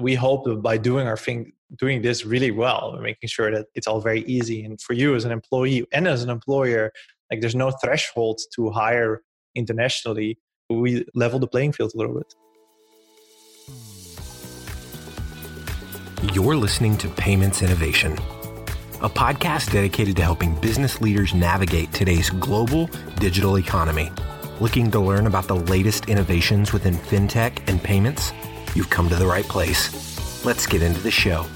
we hope that by doing our thing, doing this really well, making sure that it's all very easy. And for you as an employee and as an employer, like there's no threshold to hire internationally. We level the playing field a little bit. You're listening to Payments Innovation, a podcast dedicated to helping business leaders navigate today's global digital economy. Looking to learn about the latest innovations within fintech and payments? You've come to the right place. Let's get into the show.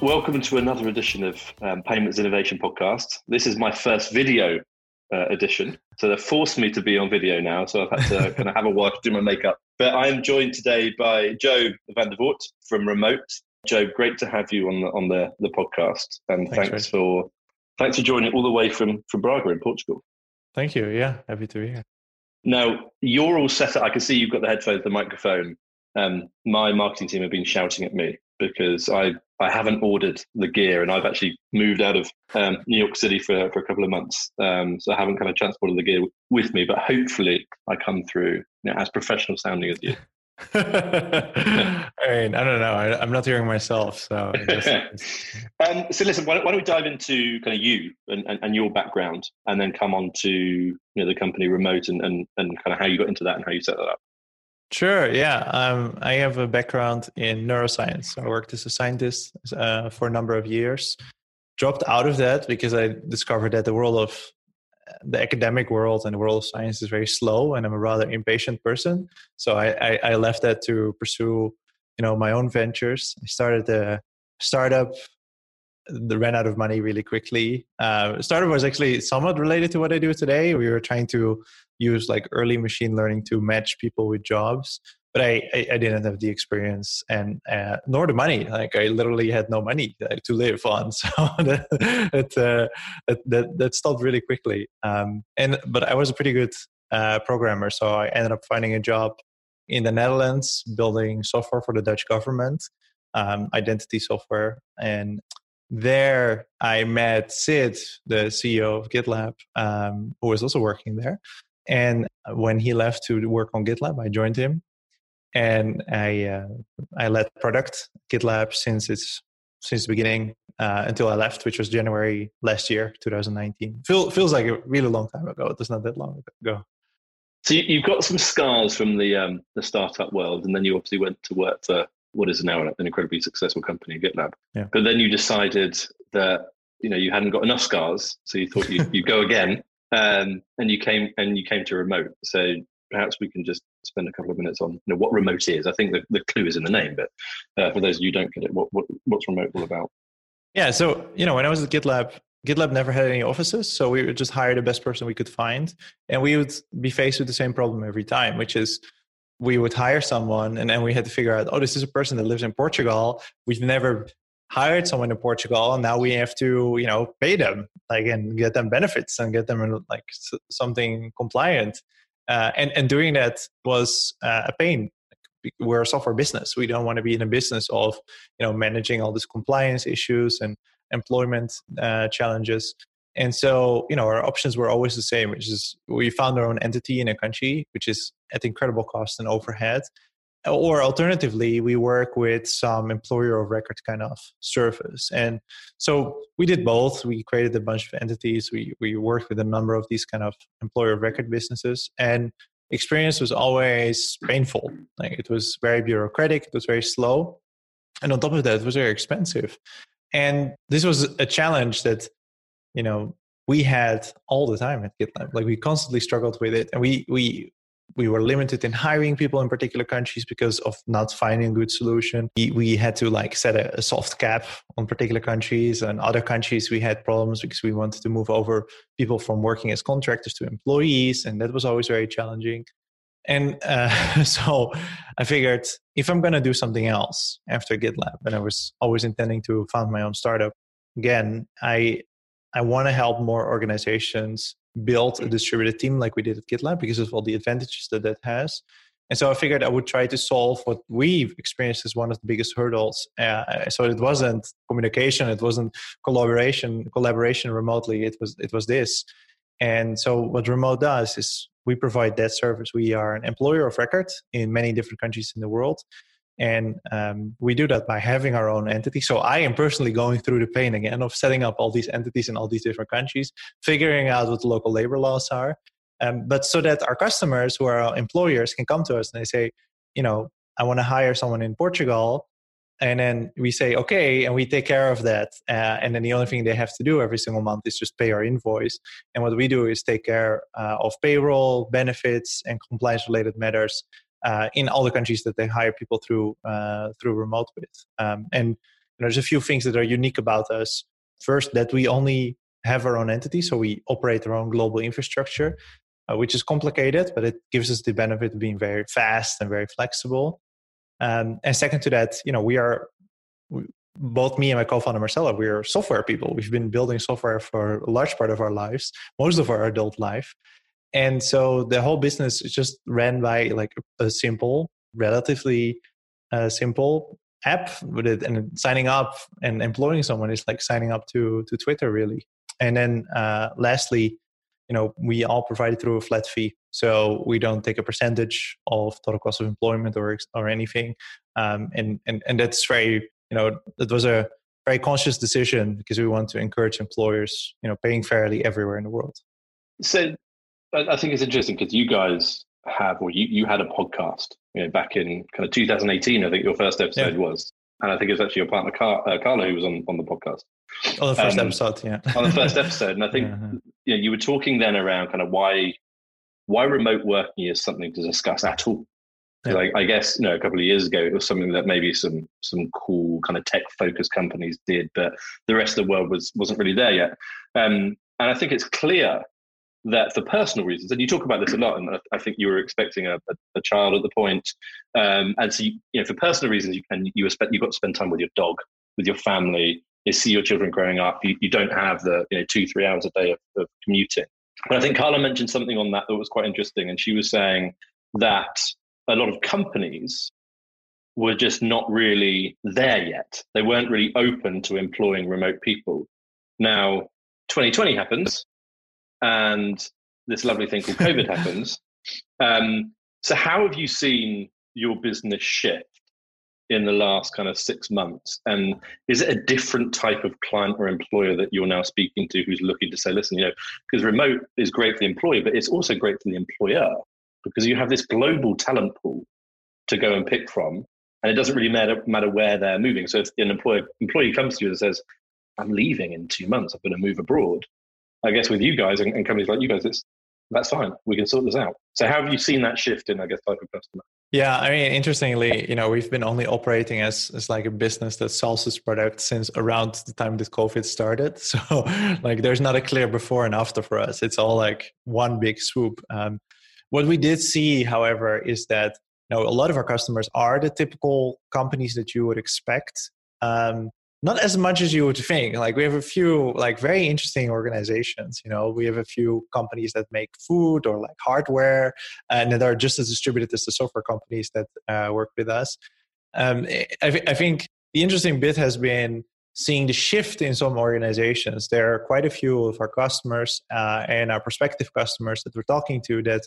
Welcome to another edition of um, Payments Innovation Podcast. This is my first video uh, edition. So they've forced me to be on video now. So I've had to kind of have a wipe, do my makeup. But I'm joined today by Joe van der Voort from Remote. Joe, great to have you on the on the, the podcast, and thanks, thanks for thanks for joining all the way from from Braga in Portugal. Thank you. Yeah, happy to be here. Now you're all set up. I can see you've got the headphones, the microphone. Um, my marketing team have been shouting at me because I I haven't ordered the gear, and I've actually moved out of um, New York City for, for a couple of months, um, so I haven't kind of transported the gear with me. But hopefully, I come through you know, as professional sounding as you. I mean, I don't know. I, am not hearing myself, so. um, so listen, why don't, why don't, we dive into kind of you and, and, and, your background, and then come on to you know the company remote and, and and kind of how you got into that and how you set that up. Sure. Yeah. Um, I have a background in neuroscience. I worked as a scientist uh, for a number of years. Dropped out of that because I discovered that the world of the academic world and the world of science is very slow, and I'm a rather impatient person. So I, I, I left that to pursue, you know, my own ventures. I started a startup that ran out of money really quickly. Uh, startup was actually somewhat related to what I do today. We were trying to use like early machine learning to match people with jobs but I, I, I didn't have the experience and uh, nor the money. Like I literally had no money to live on, so that uh, that, that, that stopped really quickly. Um, and but I was a pretty good uh, programmer, so I ended up finding a job in the Netherlands building software for the Dutch government, um, identity software, and there I met Sid, the CEO of GitLab, um, who was also working there. And when he left to work on GitLab, I joined him, and I uh, I led product GitLab since its since the beginning uh, until I left, which was January last year, 2019. Feel, feels like a really long time ago. It's not that long ago. So you've got some scars from the um, the startup world, and then you obviously went to work for what is now an incredibly successful company, GitLab. Yeah. But then you decided that you know you hadn't got enough scars, so you thought you you go again um, and you came and you came to remote. So perhaps we can just spend a couple of minutes on you know, what remote is. I think the, the clue is in the name, but uh, for those of you who don't get it, what, what what's remote all about? Yeah, so you know, when I was at GitLab, GitLab never had any offices, so we would just hire the best person we could find, and we would be faced with the same problem every time, which is we would hire someone, and then we had to figure out, oh, this is a person that lives in Portugal. We've never hired someone in Portugal and now we have to you know pay them like and get them benefits and get them like something compliant uh, and and doing that was uh, a pain. We're a software business. We don't want to be in a business of you know managing all these compliance issues and employment uh, challenges. And so you know our options were always the same which is we found our own entity in a country which is at incredible cost and overhead or alternatively we work with some employer of record kind of service. And so we did both. We created a bunch of entities. We we worked with a number of these kind of employer of record businesses. And experience was always painful. Like it was very bureaucratic. It was very slow. And on top of that it was very expensive. And this was a challenge that you know we had all the time at GitLab. Like we constantly struggled with it, and we we we were limited in hiring people in particular countries because of not finding a good solution. We, we had to like set a, a, soft cap on particular countries and other countries we had problems because we wanted to move over people from working as contractors to employees and that was always very challenging. And uh, so I figured if I'm going to do something else after GitLab, and I was always intending to found my own startup, again, I I want to help more organizations build a distributed team like we did at GitLab because of all the advantages that that has. And so I figured I would try to solve what we've experienced as one of the biggest hurdles. Uh, so it wasn't communication, it wasn't collaboration, collaboration remotely. It was it was this. And so what Remote does is we provide that service. We are an employer of record in many different countries in the world, And um, we do that by having our own entity. So I am personally going through the pain again of setting up all these entities in all these different countries, figuring out what the local labor laws are. Um, but so that our customers who are employers can come to us and they say, you know, I want to hire someone in Portugal. And then we say, okay, and we take care of that. Uh, and then the only thing they have to do every single month is just pay our invoice. And what we do is take care uh, of payroll, benefits, and compliance related matters in all the countries that they hire people through uh, through remote with. Um, and there's a few things that are unique about us. First, that we only have our own entity, so we operate our own global infrastructure, uh, which is complicated, but it gives us the benefit of being very fast and very flexible. Um, and second to that, you know, we are we, both me and my co-founder Marcelo, we are software people. We've been building software for a large part of our lives, most of our adult life, and so the whole business is just ran by like a simple relatively uh, simple app with it and signing up and employing someone. Is like signing up to to twitter really. And then uh, lastly you know we all provide it through a flat fee. So we don't take a percentage of total cost of employment or or anything. Um, and and and that's very you know it was a very conscious decision because we want to encourage employers you know paying fairly everywhere in the world. So I think it's interesting because you guys have, or you, you had a podcast, you know, back in kind of 2018. I think your first episode yeah. was, and I think it was actually your partner Car- uh, Carla who was on on the podcast. On the first um, episode, yeah. on the first episode, and I think uh-huh. you know you were talking then around kind of why why remote working is something to discuss at all. Yeah. Like I guess you know a couple of years ago it was something that maybe some some cool kind of tech focused companies did, but the rest of the world was wasn't really there yet. Um, and I think it's clear that for personal reasons, and you talk about this a lot, and I think you were expecting a, a, child at the point, um, and so you, you, know for personal reasons, you can you expect you've got to spend time with your dog, with your family, you see your children growing up. You, you don't have the you know two three hours a day of, of commuting. But I think Carla mentioned something on that that was quite interesting, and she was saying that a lot of companies were just not really there yet. They weren't really open to employing remote people. Now, 2020 happens, and this lovely thing called COVID happens. Um, so, how have you seen your business shift in the last kind of six months? And is it a different type of client or employer that you're now speaking to who's looking to say, listen, you know, because remote is great for the employee, but it's also great for the employer because you have this global talent pool to go and pick from. And it doesn't really matter, matter where they're moving. So if an employer, employee comes to you and says, I'm leaving in two months, I'm going to move abroad, I guess with you guys and, and companies like you guys, it's that's fine. We can sort this out. So how have you seen that shift in, I guess, type of customer? Yeah, I mean, interestingly, you know, we've been only operating as as like a business that sells this product since around the time that COVID started. So, like, there's not a clear before and after for us. It's all like one big swoop. Um, what we did see, however, is that you know a lot of our customers are the typical companies that you would expect. Um, not as much as you would think. Like we have a few like very interesting organizations you know? We have a few companies that make food or like hardware and that are just as distributed as the software companies that uh, work with us. Um, I, I think the interesting bit has been seeing the shift in some organizations. There are quite a few of our customers uh, and our prospective customers that we're talking to that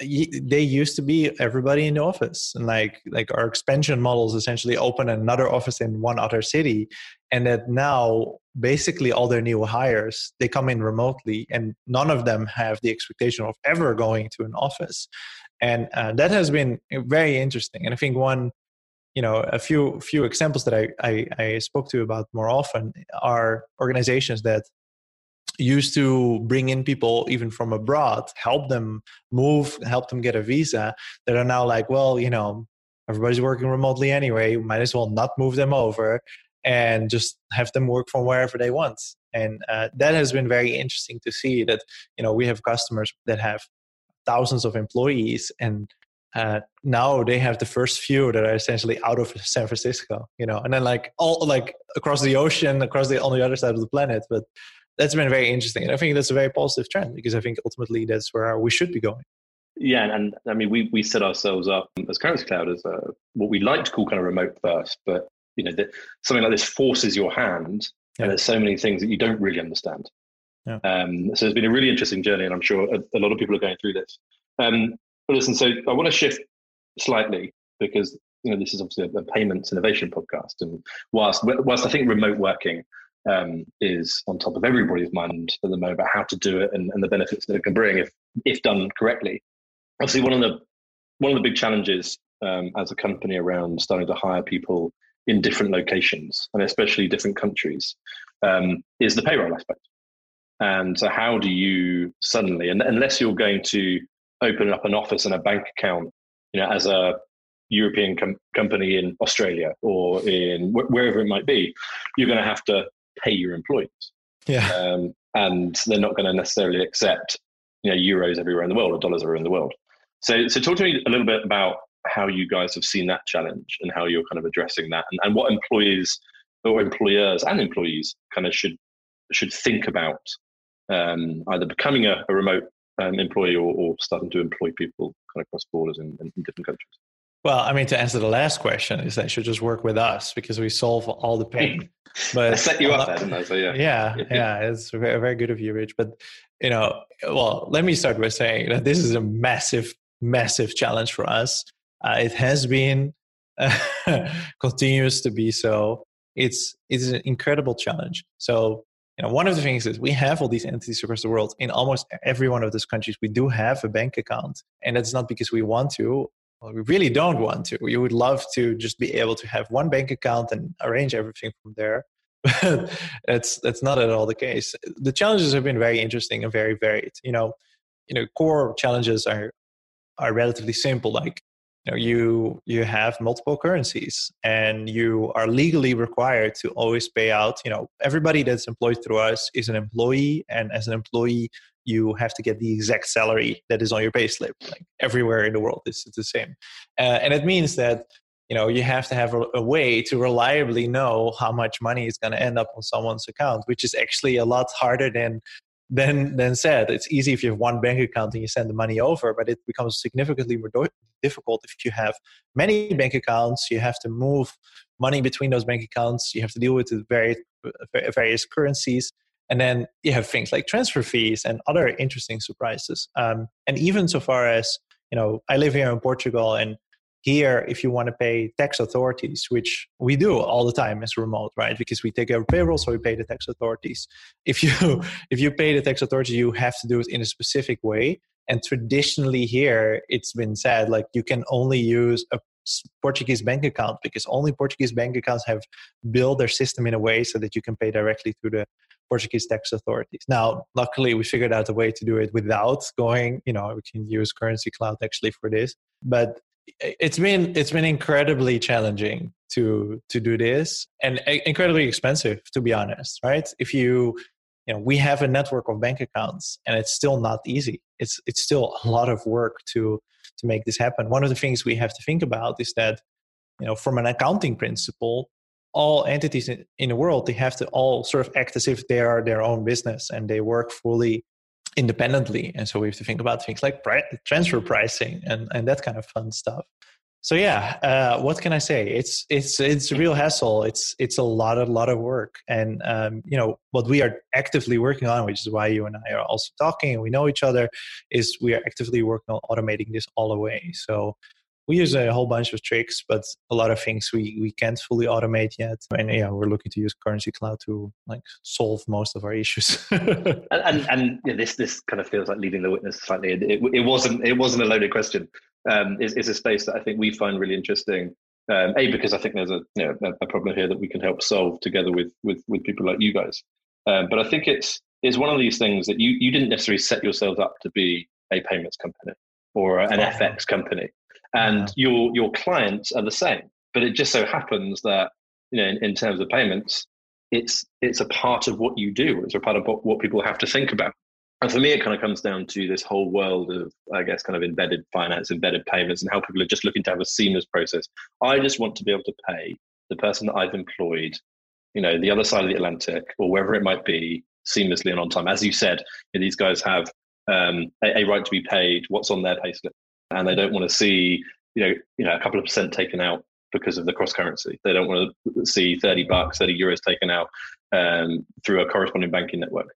they used to be everybody in the office and like like our expansion models essentially open another office in one other city and that now basically all their new hires they come in remotely and none of them have the expectation of ever going to an office. And uh, that has been very interesting and i think one you know a few few examples that I, I i spoke to about more often are organizations that used to bring in people even from abroad, help them move, help them get a visa, that are now like, well, you know, everybody's working remotely anyway, might as well not move them over and just have them work from wherever they want. And uh, that has been very interesting to see that, you know, we have customers that have thousands of employees and uh, now they have the first few that are essentially out of San Francisco, you know, and then like all like across the ocean, across the on the other side of the planet. But that's been very interesting. And I think that's a very positive trend because I think ultimately that's where we should be going. Yeah, and, and I mean, we we set ourselves up as Currency Cloud as a, what we like to call kind of remote first, but you know, the, something like this forces your hand, yeah. and there's so many things that you don't really understand. Yeah. Um, so it's been a really interesting journey, and I'm sure a, a lot of people are going through this. Um, but listen, so I want to shift slightly because you know, this is obviously a, a payments innovation podcast, and whilst whilst I think remote working um, is on top of everybody's mind at the moment about how to do it and, and the benefits that it can bring if if done correctly. Obviously, one of the one of the big challenges um, as a company around starting to hire people in different locations and especially different countries um, is the payroll aspect. And so, how do you suddenly, and unless you're going to open up an office and a bank account, you know, as a European com- company in Australia or in wh- wherever it might be, you're going to have to pay your employees. Yeah. Um, and they're not going to necessarily accept, you know, euros everywhere in the world or dollars everywhere in the world. So, so talk to me a little bit about how you guys have seen that challenge and how you're kind of addressing that and, and what employees or employers and employees kind of should should think about um, either becoming a, a remote um, employee or, or, starting to employ people kind of cross borders in, in, different countries? Well, I mean, to answer the last question, is they should just work with us because we solve all the pain. But I set you up there, didn't I? So yeah, yeah, yeah. It's very, very good of you, Rich. But you know, well, let me start by saying that this is a massive, massive challenge for us. Uh, it has been, uh, continues to be so. It's it's an incredible challenge. So you know, one of the things is we have all these entities across the world. In almost every one of those countries, we do have a bank account, and that's not because we want to. Well, we really don't want to. We would love to just be able to have one bank account and arrange everything from there. But that's that's not at all the case. The challenges have been very interesting and very varied. You know, you know, core challenges are are relatively simple, like you know you you have multiple currencies and you are legally required to always pay out you know everybody that's employed through us is an employee and as an employee you have to get the exact salary that is on your payslip like everywhere in the world it's, it's the same. Uh, and it means that you know you have to have a, a way to reliably know how much money is going to end up on someone's account which is actually a lot harder than then then said. It's easy if you have one bank account and you send the money over but it becomes significantly more difficult if you have many bank accounts. You have to move money between those bank accounts. You have to deal with the various various currencies and then you have things like transfer fees and other interesting surprises um, and even so far as you know i live here in portugal and here, if you want to pay tax authorities, which we do all the time as remote, right? Because we take our payroll, so we pay the tax authorities. If you if you pay the tax authority, you have to do it in a specific way. And traditionally, here it's been said like you can only use a Portuguese bank account because only Portuguese bank accounts have built their system in a way so that you can pay directly to the Portuguese tax authorities. Now, luckily, we figured out a way to do it without going. You know, we can use Currency Cloud actually for this. But it's been it's been incredibly challenging to to do this and incredibly expensive to be honest right if you you know we have a network of bank accounts and it's still not easy it's it's still a lot of work to to make this happen. One of the things we have to think about is that you know from an accounting principle all entities in, in the world they have to all sort of act as if they are their own business and they work fully independently. And so we have to think about things like pri- transfer pricing and, and that kind of fun stuff so yeah uh, what can i say it's it's it's a real hassle it's it's a lot a lot of work and um, you know what we are actively working on which is why you and i are also talking and we know each other is we are actively working on automating this all away so we use a whole bunch of tricks, but a lot of things we, we can't fully automate yet. And yeah, we're looking to use Currency Cloud to like solve most of our issues. and and, and yeah, this this kind of feels like leading the witness slightly. It, it, it wasn't it wasn't a loaded question. Um, is is a space that I think we find really interesting. Um, a because I think there's a you know a, problem here that we can help solve together with with with people like you guys. Um, but I think it's it's one of these things that you you didn't necessarily set yourselves up to be a payments company or an. FX company and your your clients are the same. But it just so happens that you know, in, in terms of payments, it's it's a part of what you do. It's a part of what, what people have to think about. And for me, it kind of comes down to this whole world of, I guess, kind of embedded finance, embedded payments, and how people are just looking to have a seamless process. I just want to be able to pay the person that I've employed, you know, the other side of the Atlantic or wherever it might be, seamlessly and on time. As you said, these guys have um, a, a, right to be paid. What's on their payslip? and they don't want to see you know you know a couple of percent taken out because of the cross currency. They don't want to see 30 bucks, 30 euros taken out um, through a corresponding banking network.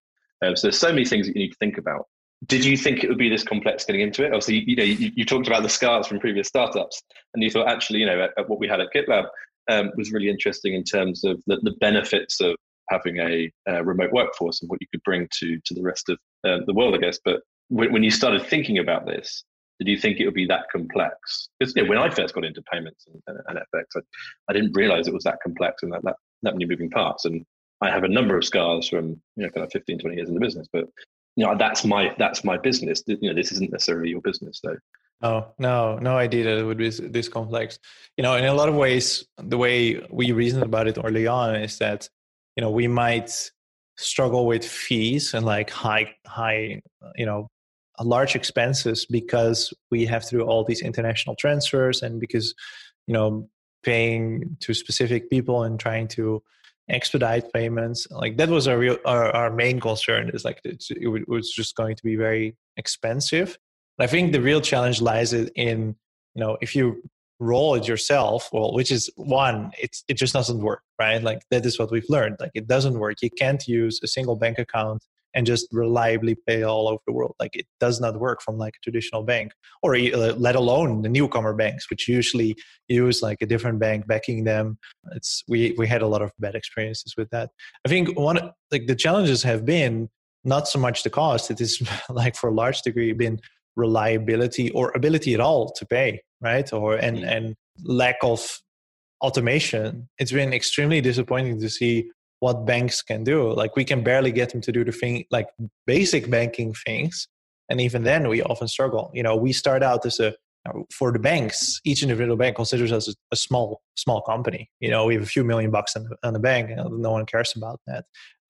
Um, so there's so many things that you need to think about. did you think it would be this complex getting into it? Obviously, you know, you, you talked about the scars from previous startups, and you thought actually, you know, at, at what we had at GitLab um, was really interesting in terms of the, the benefits of having a, a, remote workforce and what you could bring to to the rest of uh, the world, I guess. But when, when, you started thinking about this, did you think it would be that complex? Because you know, when I first got into payments and, and, and FX, I, I, didn't realize it was that complex and that, that that many moving parts. And I have a number of scars from you know kind of 15, 20 years in the business, but you know that's my that's my business. You know, this isn't necessarily your business, though. No, no, no idea that it would be this complex. You know, in a lot of ways, the way we reasoned about it early on is that you know we might struggle with fees and like high high you know large expenses because we have to do all these international transfers and because you know paying to specific people and trying to expedite payments. Like that was our real our, our main concern is like it, it was just going to be very expensive. I think the real challenge lies in you know if you roll it yourself well which is one it's it just doesn't work right? Like that is what we've learned. Like it doesn't work. You can't use a single bank account and just reliably pay all over the world. Like it does not work from like a traditional bank or uh, let alone the newcomer banks which usually use like a different bank backing them. It's we we had a lot of bad experiences with that. I think one like the challenges have been not so much the cost it is like for a large degree been reliability or ability at all to pay right? Or and mm. and lack of automation. It's been extremely disappointing to see what banks can do. Like we can barely get them to do the thing like basic banking things. And even then we often struggle. You know we start out as a for the banks each individual bank considers us a, small small company. You know we have a few million bucks in, in the bank and no one cares about that.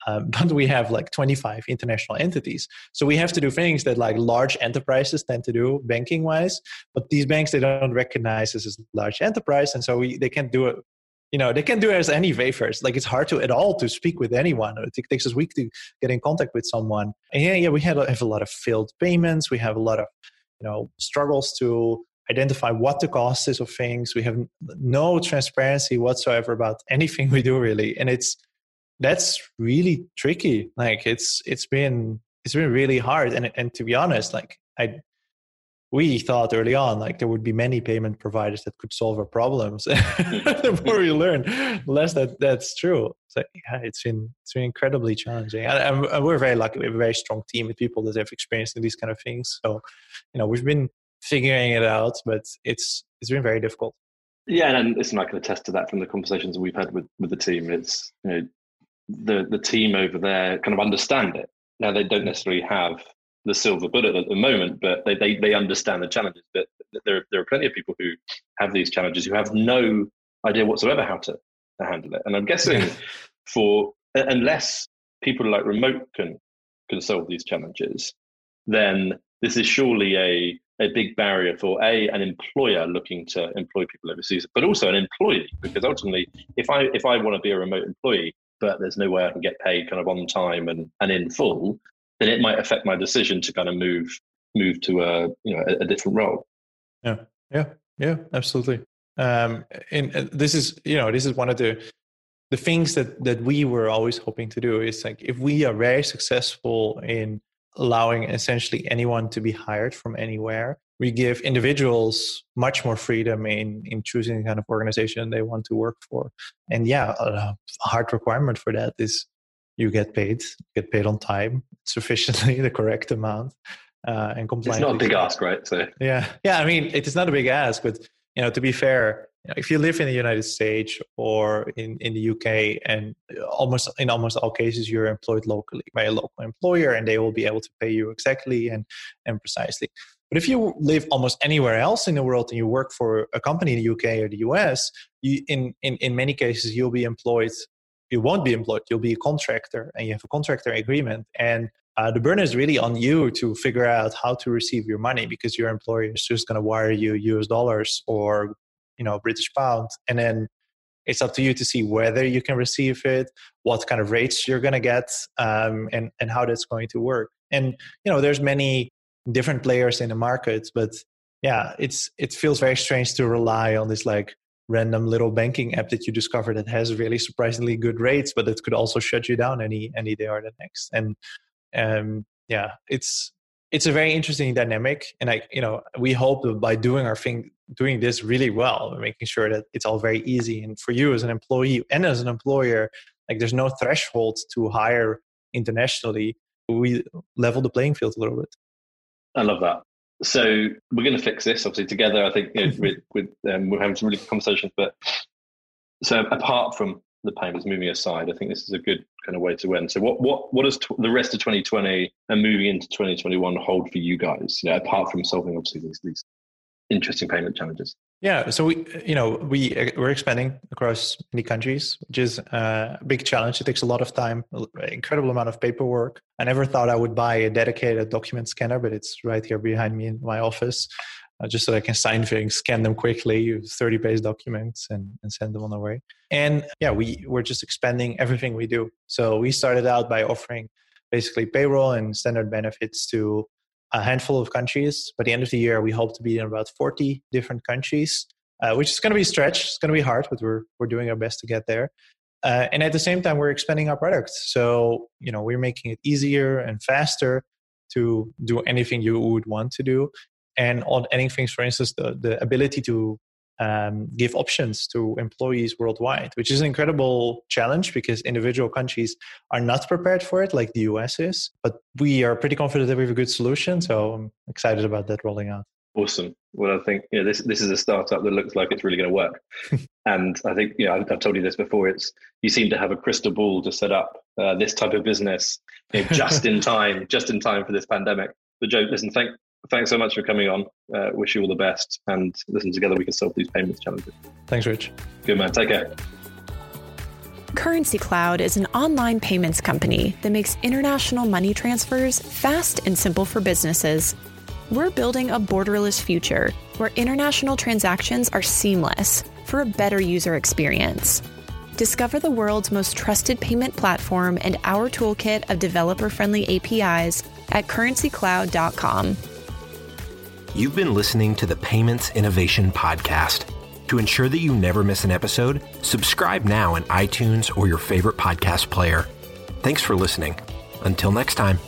Um, but we have like 25 international entities. So we have to do things that like large enterprises tend to do banking wise but these banks they don't recognize us as large enterprise and so we, they can't do it you know they can do it as any waivers like it's hard to at all to speak with anyone. It takes us week to get in contact with someone. And yeah yeah we have, have a lot of failed payments. We have a lot of you know struggles to identify what the cost is of things. We have no transparency whatsoever about anything we do really. And it's that's really tricky. Like it's it's been it's been really hard. And and to be honest like i we thought early on like there would be many payment providers that could solve our problems. The more we learn the less that that's true. So yeah it's been it's been incredibly challenging. And, and, we're very lucky. We have a very strong team with people that have experience in these kind of things. So you know we've been figuring it out but it's it's been very difficult. Yeah and listen i can attest to that from the conversations we've had with with the team. It's you know the the team over there kind of understand it. Now they don't necessarily have the silver bullet at the moment, but they they, they understand the challenges. But there there are plenty of people who have these challenges who have no idea whatsoever how to, to handle it. And I'm guessing for unless people like remote can can solve these challenges, then this is surely a a big barrier for a an employer looking to employ people overseas, but also an employee because ultimately, if I if I want to be a remote employee, but there's no way I can get paid kind of on time and, and in full, then it might affect my decision to kind of move move to a you know a, a different role. Yeah, yeah, yeah, absolutely. Um, and uh, this is you know this is one of the the things that that we were always hoping to do is like if we are very successful in allowing essentially anyone to be hired from anywhere we give individuals much more freedom in in choosing the kind of organization they want to work for and yeah a hard requirement for that is you get paid get paid on time sufficiently the correct amount uh, and compliant. It's not a big ask, right? So yeah, yeah. I mean, it is not a big ask, but you know, to be fair, you know, if you live in the United States or in, in the UK, and almost in almost all cases, you're employed locally by a local employer, and they will be able to pay you exactly and and precisely. But if you live almost anywhere else in the world and you work for a company in the UK or the US, you, in, in, in many cases, you'll be employed, you won't be employed, you'll be a contractor and you have a contractor agreement. And uh, the burden is really on you to figure out how to receive your money because your employer is just going to wire you US dollars or you know British pound, and then it's up to you to see whether you can receive it, what kind of rates you're going to get, um, and and how that's going to work. And you know, there's many different players in the market but yeah it's it feels very strange to rely on this like random little banking app that you discover that has really surprisingly good rates but it could also shut you down any any day or the next. And um yeah it's it's a very interesting dynamic. And i you know we hope that by doing our thing doing this really well making sure that it's all very easy. And for you as an employee and as an employer like there's no threshold to hire internationally. We level the playing field a little bit. I love that so we're going to fix this obviously together i think you know, with, with um, we're having some really good conversations but so apart from the payments moving aside, I think this is a good kind of way to end. So, what what what does t- the rest of 2020 and moving into 2021 hold for you guys? You know, apart from solving obviously these these interesting payment challenges. Yeah, so we you know we uh, we're expanding across many countries, which is a big challenge. It takes a lot of time, incredible amount of paperwork. I never thought I would buy a dedicated document scanner, but it's right here behind me in my office uh, just so I can sign things, scan them quickly, 30 page documents, and, and send them on the way. And yeah, we, we're just expanding everything we do. So we started out by offering basically payroll and standard benefits to a handful of countries. By the end of the year, we hope to be in about 40 different countries, uh, which is going to be a stretch. It's going to be hard, but we're, we're doing our best to get there. Uh, and at the same time, we're expanding our products. So, you know, we're making it easier and faster to do anything you would want to do and on anything, for instance, the, the ability to um, give options to employees worldwide, which is an incredible challenge because individual countries are not prepared for it like the US is. But we are pretty confident that we have a good solution. So I'm excited about that rolling out. Awesome. Well, I think you know, this this is a startup that looks like it's really going to work, and I think you know I've, I've, told you this before. It's you seem to have a crystal ball to set up uh, this type of business you know, just in time, just in time for this pandemic. But Joe, listen, thank thanks so much for coming on. Uh, wish you all the best. And listen, together we can solve these payments challenges. Thanks, Rich. Good man. Take care. Currency Cloud is an online payments company that makes international money transfers fast and simple for businesses. We're building a borderless future where international transactions are seamless for a better user experience. Discover the world's most trusted payment platform and our toolkit of developer friendly APIs at currencycloud.com. You've been listening to the Payments Innovation Podcast. To ensure that you never miss an episode, subscribe now in iTunes or your favorite podcast player. Thanks for listening. Until next time.